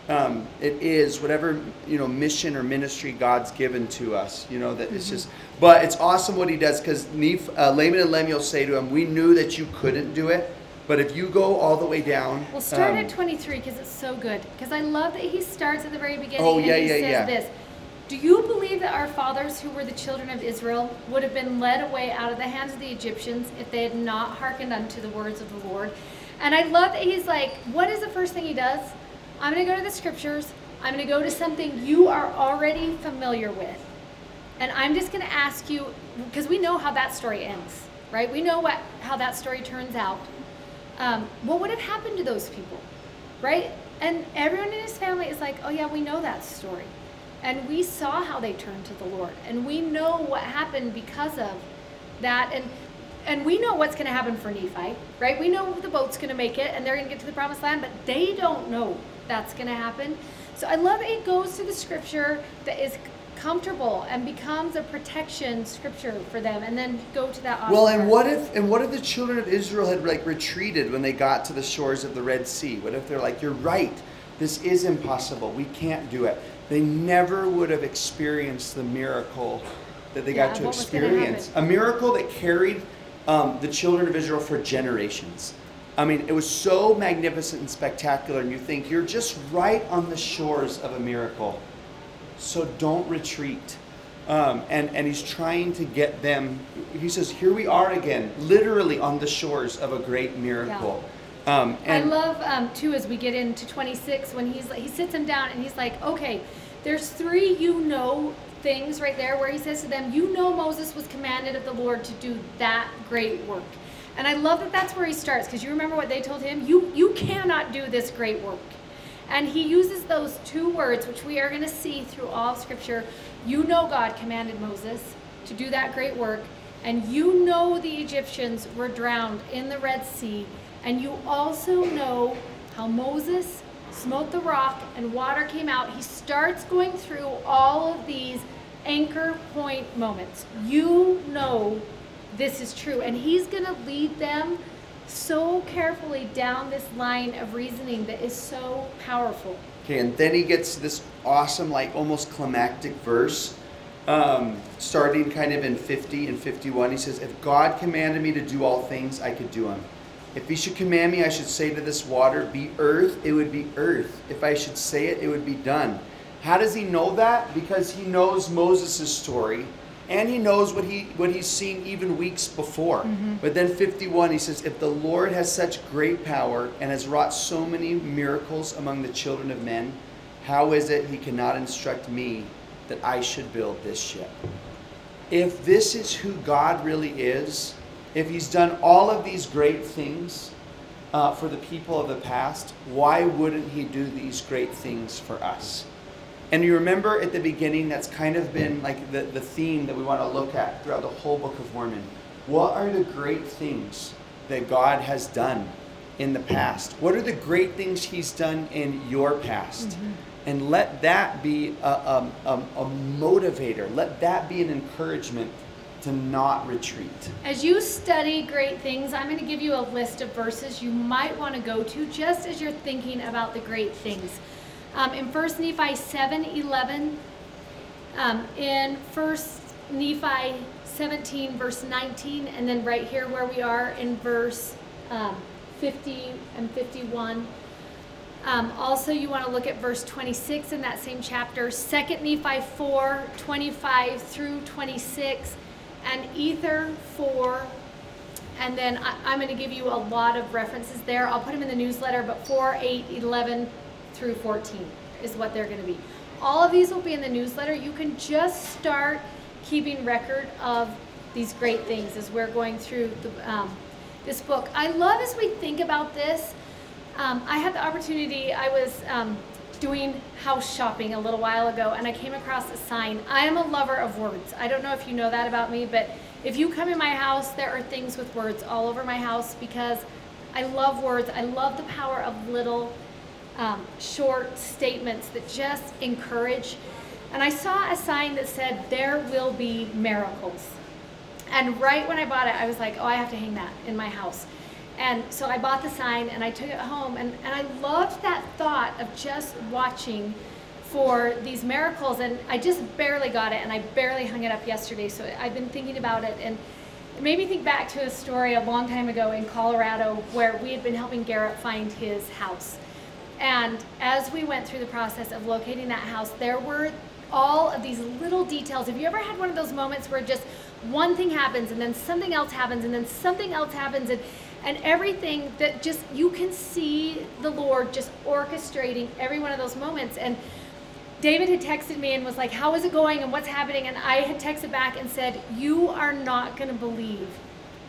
um, it is, whatever you know mission or ministry God's given to us. You know that it's Mm-hmm. just. But it's awesome what he does because uh, Laman and Lemuel say to him, "We knew that you couldn't do it, but if you go all the way down." Well, start um, at 23 because it's so good. Because I love that he starts at the very beginning Oh, and he yeah, says yeah. this. Do you believe that our fathers, who were the children of Israel, would have been led away out of the hands of the Egyptians if they had not hearkened unto the words of the Lord? And I love that he's like, what is the first thing he does? I'm going to go to the scriptures. I'm going to go to something you are already familiar with. And I'm just going to ask you, because we know how that story ends, right? We know what how that story turns out. Um, what would have happened to those people, right? And everyone in his family is like, oh yeah, we know that story, and we saw how they turned to the Lord, and we know what happened because of that, and and we know what's going to happen for Nephi, right? We know the boat's going to make it, and they're going to get to the promised land, but they don't know that's going to happen. So I love it goes to the scripture that is comfortable and becomes a protection scripture for them, and then go to that. Well, and what if and what if the children of Israel had like retreated when they got to the shores of the Red Sea? What if they're like, "You're right. This is impossible. We can't do it." They never would have experienced the miracle that they Yeah, got to what was gonna experience. A miracle that carried um, the children of Israel for generations. I mean, it was so magnificent and spectacular, and you think you're just right on the shores of a miracle. So don't retreat. Um, and, and he's trying to get them, he says, Here we are again, literally on the shores of a great miracle. Um, I love um, too as we get into 26 when he's like he sits him down and he's like, okay, there's three you know things right there where he says to them, you know Moses was commanded of the Lord to do that great work, and I love that that's where he starts because you remember what they told him, you you cannot do this great work, and he uses those two words which we are going to see through all Scripture. You know God commanded Moses to do that great work, and you know the Egyptians were drowned in the Red Sea. And you also know how Moses smote the rock and water came out. He starts going through all of these anchor point moments. You know this is true. And he's going to lead them so carefully down this line of reasoning that is so powerful. Okay, and then he gets this awesome, like almost climactic verse, um, starting kind of in 50 and 51. He says, If God commanded me to do all things, I could do them. If he should command me, I should say to this water, Be earth, it would be earth. If I should say it, it would be done. How does he know that? Because he knows Moses' story. And he knows what he what he's seen even weeks before. But then 51 he says if the Lord has such great power and has wrought so many miracles among the children of men, how is it he cannot instruct me that I should build this ship? If this is who God really is, if he's done all of these great things uh, for the people of the past, why wouldn't he do these great things for us? And you remember at the beginning, that's kind of been like the, the theme that we want to look at throughout the whole book of Mormon. What are the great things that God has done in the past? What are the great things He's done in your past? Mm-hmm. And let that be a, a, a, a motivator, let that be an encouragement to not retreat. As you study great things, I'm going to give you a list of verses you might want to go to just as you're thinking about the great things. Um, in 1 Nephi 7 11, um, in 1 Nephi 17, verse 19, and then right here where we are in verse um, 50 and 51. Um, also, you want to look at verse 26 in that same chapter, 2 Nephi 4 25 through 26, and Ether 4 and then I, I'm going to give you a lot of references there. I'll put them in the newsletter, but 4, 8, 11 through 14 is what they're going to be. All of these will be in the newsletter. You can just start keeping record of these great things as we're going through the, um, this book. I love as we think about this. Um, I had the opportunity, I was um, doing house shopping a little while ago and I came across a sign. I am a lover of words. I don't know if you know that about me, but if you come in my house, there are things with words all over my house because I love words. I love the power of little um, short statements that just encourage. And I saw a sign that said, There will be miracles. And right when I bought it, I was like, Oh, I have to hang that in my house. And so I bought the sign and I took it home. And, and I loved that thought of just watching for these miracles. And I just barely got it and I barely hung it up yesterday. So I've been thinking about it. And it made me think back to a story a long time ago in Colorado where we had been helping Garrett find his house. And as we went through the process of locating that house, there were all of these little details. Have you ever had one of those moments where just one thing happens and then something else happens and then something else happens and and everything that just you can see the Lord just orchestrating every one of those moments and David had texted me and was like, How is it going and what's happening? And I had texted back and said, You are not going to believe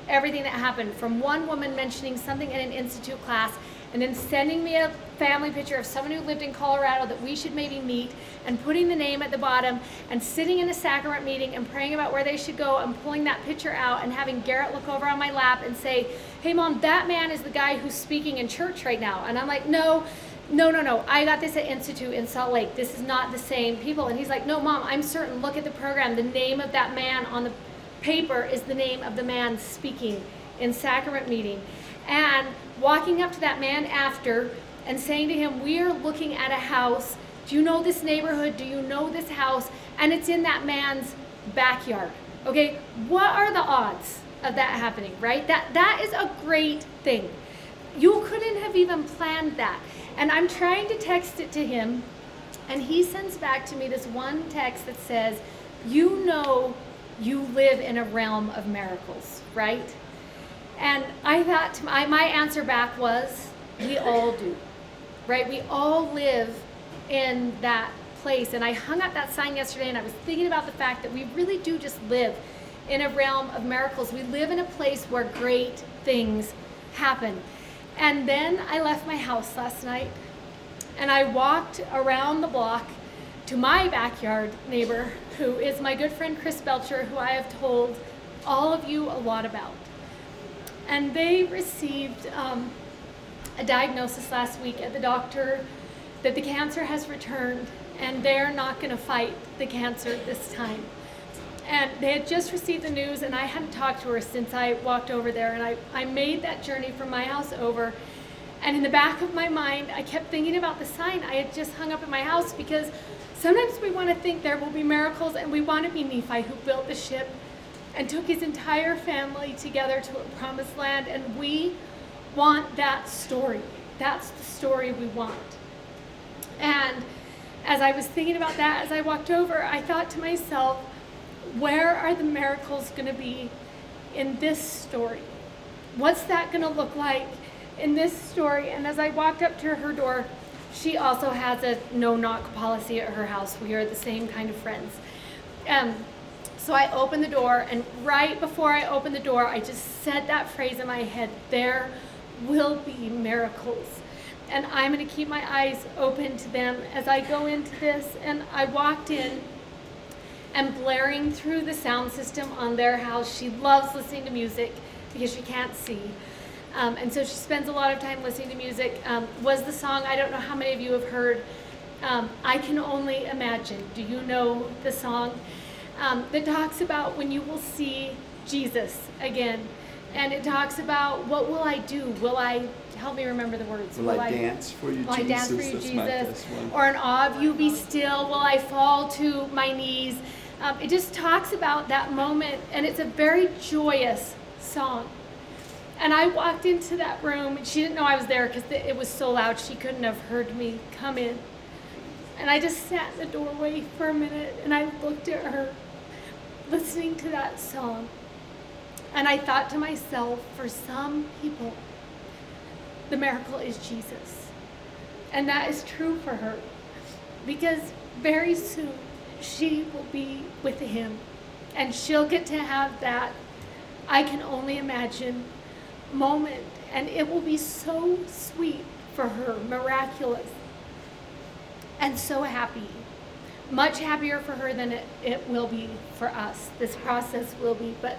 everything that happened from one woman mentioning something in an institute class and then sending me a family picture of someone who lived in Colorado that we should maybe meet and putting the name at the bottom and sitting in a sacrament meeting and praying about where they should go and pulling that picture out and having Garrett look over on my lap and say, Hey mom, that man is the guy who's speaking in church right now. And I'm like, No, no, no, no. I got this at Institute in Salt Lake. This is not the same people. And he's like, No, mom, I'm certain. Look at the program. The name of that man on the paper is the name of the man speaking in sacrament meeting. And walking up to that man after and saying to him, We are looking at a house. Do you know this neighborhood? Do you know this house? And it's in that man's backyard. Okay, what are the odds of that happening, right? That that is a great thing. You couldn't have even planned that. And I'm trying to text it to him, and he sends back to me this one text that says, "You know you live in a realm of miracles, right?" And I thought my answer back was, "We all do." Right? We all live in that place. And I hung up that sign yesterday and I was thinking about the fact that we really do just live in a realm of miracles. We live in a place where great things happen. And then I left my house last night and I walked around the block to my backyard neighbor, who is my good friend Chris Belcher, who I have told all of you a lot about. And they received um, a diagnosis last week at the doctor that the cancer has returned and they're not going to fight the cancer this time. And they had just received the news, and I hadn't talked to her since I walked over there. And I, I made that journey from my house over. And in the back of my mind, I kept thinking about the sign I had just hung up in my house because sometimes we want to think there will be miracles, and we want to be Nephi who built the ship and took his entire family together to a promised land. And we want that story. That's the story we want. And as I was thinking about that, as I walked over, I thought to myself, where are the miracles going to be in this story? What's that going to look like in this story? And as I walked up to her door, she also has a no knock policy at her house. We are the same kind of friends. Um, so I opened the door, and right before I opened the door, I just said that phrase in my head there will be miracles and I'm going to keep my eyes open to them as I go into this. And I walked in and blaring through the sound system on their house. She loves listening to music because she can't see. Um, and so she spends a lot of time listening to music. Um, was the song, I don't know how many of you have heard, um, I Can Only Imagine. Do you know the song? Um, that talks about when you will see Jesus again. And it talks about what will I do? Will I help me remember the words? Will, will I, I, dance for you, Jesus? will Jesus? I dance for you, Jesus? Or in awe of you, be still. Will I fall to my knees? Um, it just talks about that moment, and it's a very joyous song. And I walked into that room, and she didn't know I was there because it was so loud she couldn't have heard me come in. And I just sat in the doorway for a minute, and I looked at her, listening to that song. And I thought to myself, for some people, the miracle is Jesus. And that is true for her because very soon she will be with him and she'll get to have that, I can only imagine, moment. And it will be so sweet for her, miraculous, and so happy. Much happier for her than it, it will be for us. This process will be. But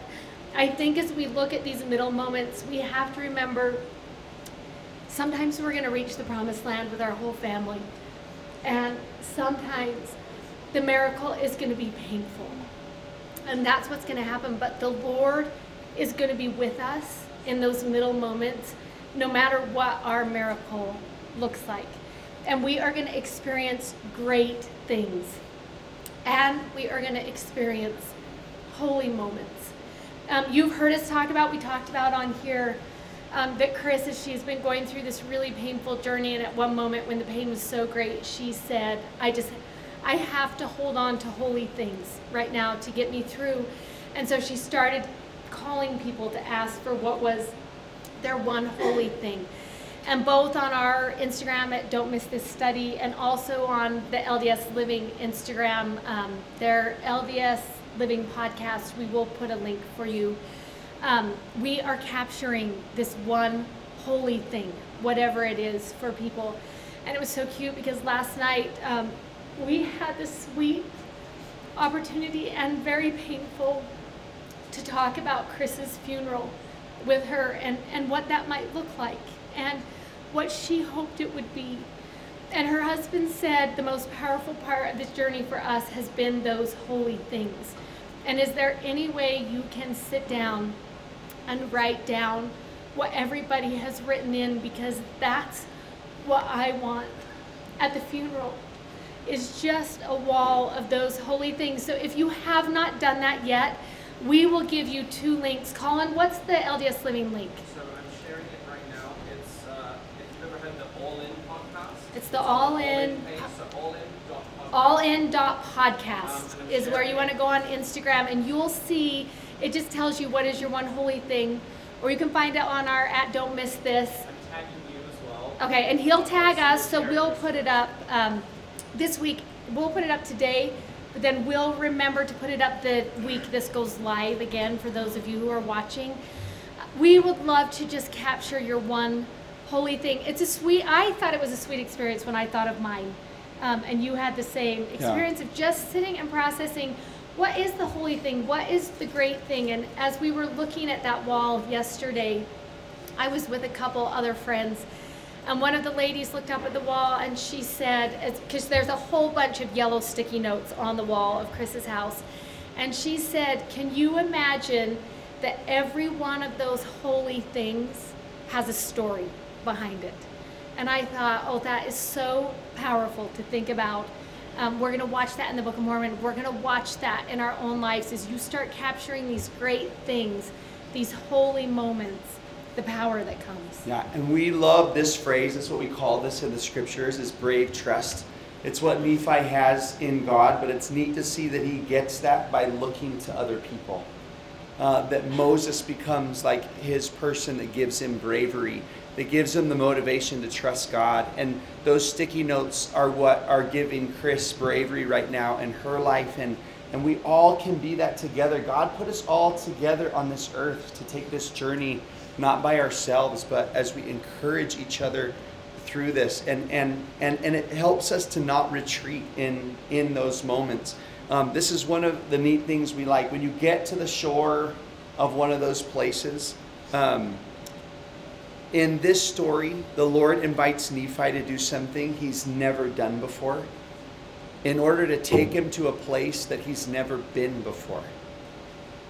I think as we look at these middle moments, we have to remember sometimes we're going to reach the promised land with our whole family. And sometimes the miracle is going to be painful. And that's what's going to happen. But the Lord is going to be with us in those middle moments, no matter what our miracle looks like. And we are going to experience great things. And we are going to experience holy moments. Um, you've heard us talk about, we talked about on here um, that Chris, as she's been going through this really painful journey, and at one moment when the pain was so great, she said, I just, I have to hold on to holy things right now to get me through. And so she started calling people to ask for what was their one holy thing. And both on our Instagram at Don't Miss This Study and also on the LDS Living Instagram, um, their LDS Living podcast, we will put a link for you um, we are capturing this one holy thing, whatever it is for people. And it was so cute because last night um, we had this sweet opportunity and very painful to talk about Chris's funeral with her and, and what that might look like and what she hoped it would be. And her husband said the most powerful part of this journey for us has been those holy things. And is there any way you can sit down and write down what everybody has written in because that's what I want at the funeral. is just a wall of those holy things. So if you have not done that yet, we will give you two links. Colin, what's the LDS Living link? So I'm sharing it right now. It's uh, if you've ever heard the All In podcast. It's the All In. all in dot podcast. Is where you want to go on Instagram and you'll see it just tells you what is your one holy thing. Or you can find it on our at Don't Miss This. Okay, and he'll tag us, so we'll put it up um, this week. We'll put it up today, but then we'll remember to put it up the week this goes live again for those of you who are watching. We would love to just capture your one holy thing. It's a sweet, I thought it was a sweet experience when I thought of mine. Um, and you had the same experience of just sitting and processing what is the holy thing? What is the great thing? And as we were looking at that wall yesterday, I was with a couple other friends, and one of the ladies looked up at the wall and she said, because there's a whole bunch of yellow sticky notes on the wall of Chris's house, and she said, Can you imagine that every one of those holy things has a story behind it? And I thought, oh, that is so powerful to think about. Um, we're going to watch that in the Book of Mormon. We're going to watch that in our own lives as you start capturing these great things, these holy moments, the power that comes. Yeah, and we love this phrase. That's what we call this in the scriptures is brave trust. It's what Nephi has in God, but it's neat to see that he gets that by looking to other people. Uh, that Moses becomes like his person that gives him bravery, that gives them the motivation to trust God. And those sticky notes are what are giving Chris bravery right now in her life. And, and we all can be that together. God put us all together on this earth to take this journey, not by ourselves, but as we encourage each other through this. And, and, and, and it helps us to not retreat in, in those moments. Um, this is one of the neat things we like. When you get to the shore of one of those places, um, in this story, the Lord invites Nephi to do something he's never done before in order to take him to a place that he's never been before.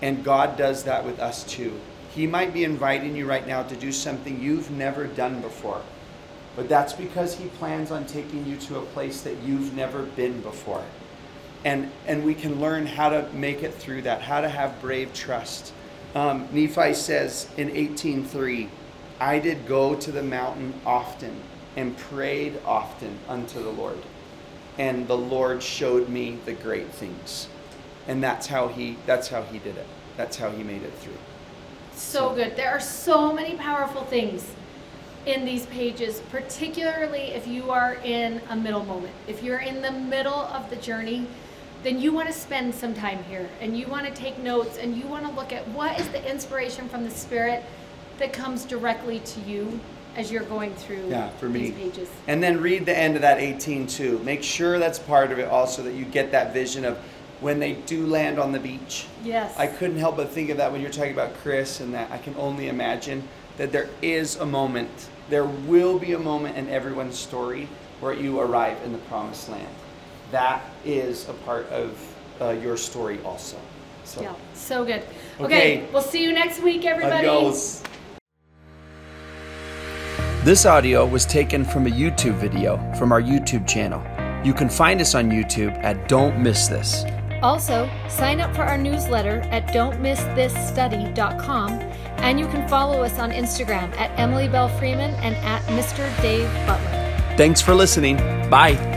And God does that with us too. He might be inviting you right now to do something you've never done before. But that's because he plans on taking you to a place that you've never been before. And, and we can learn how to make it through that, how to have brave trust. Um, Nephi says in 18:3, I did go to the mountain often and prayed often unto the Lord. And the Lord showed me the great things. And that's how he that's how he did it. That's how he made it through. So good. There are so many powerful things in these pages, particularly if you are in a middle moment. If you're in the middle of the journey, then you want to spend some time here and you want to take notes and you want to look at what is the inspiration from the Spirit that comes directly to you as you're going through Yeah, for me. these pages. And then read the end of that 18 too. Make sure that's part of it also that you get that vision of when they do land on the beach. Yes. I couldn't help but think of that when you're talking about Chris and that I can only imagine that there is a moment, there will be a moment in everyone's story where you arrive in the promised land. That is a part of uh, your story also. So, Yeah, so good. Okay, Okay. we'll see you next week, everybody. adios. This audio was taken from a YouTube video from our YouTube channel. You can find us on YouTube at Don't Miss This. Also, sign up for our newsletter at don'tmissthisstudy.com and you can follow us on Instagram at Emily Belle Freeman and at Mr. Dave Butler. Thanks for listening. Bye.